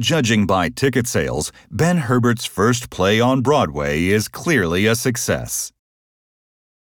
Judging by ticket sales, Ben Herbert's first play on Broadway is clearly a success.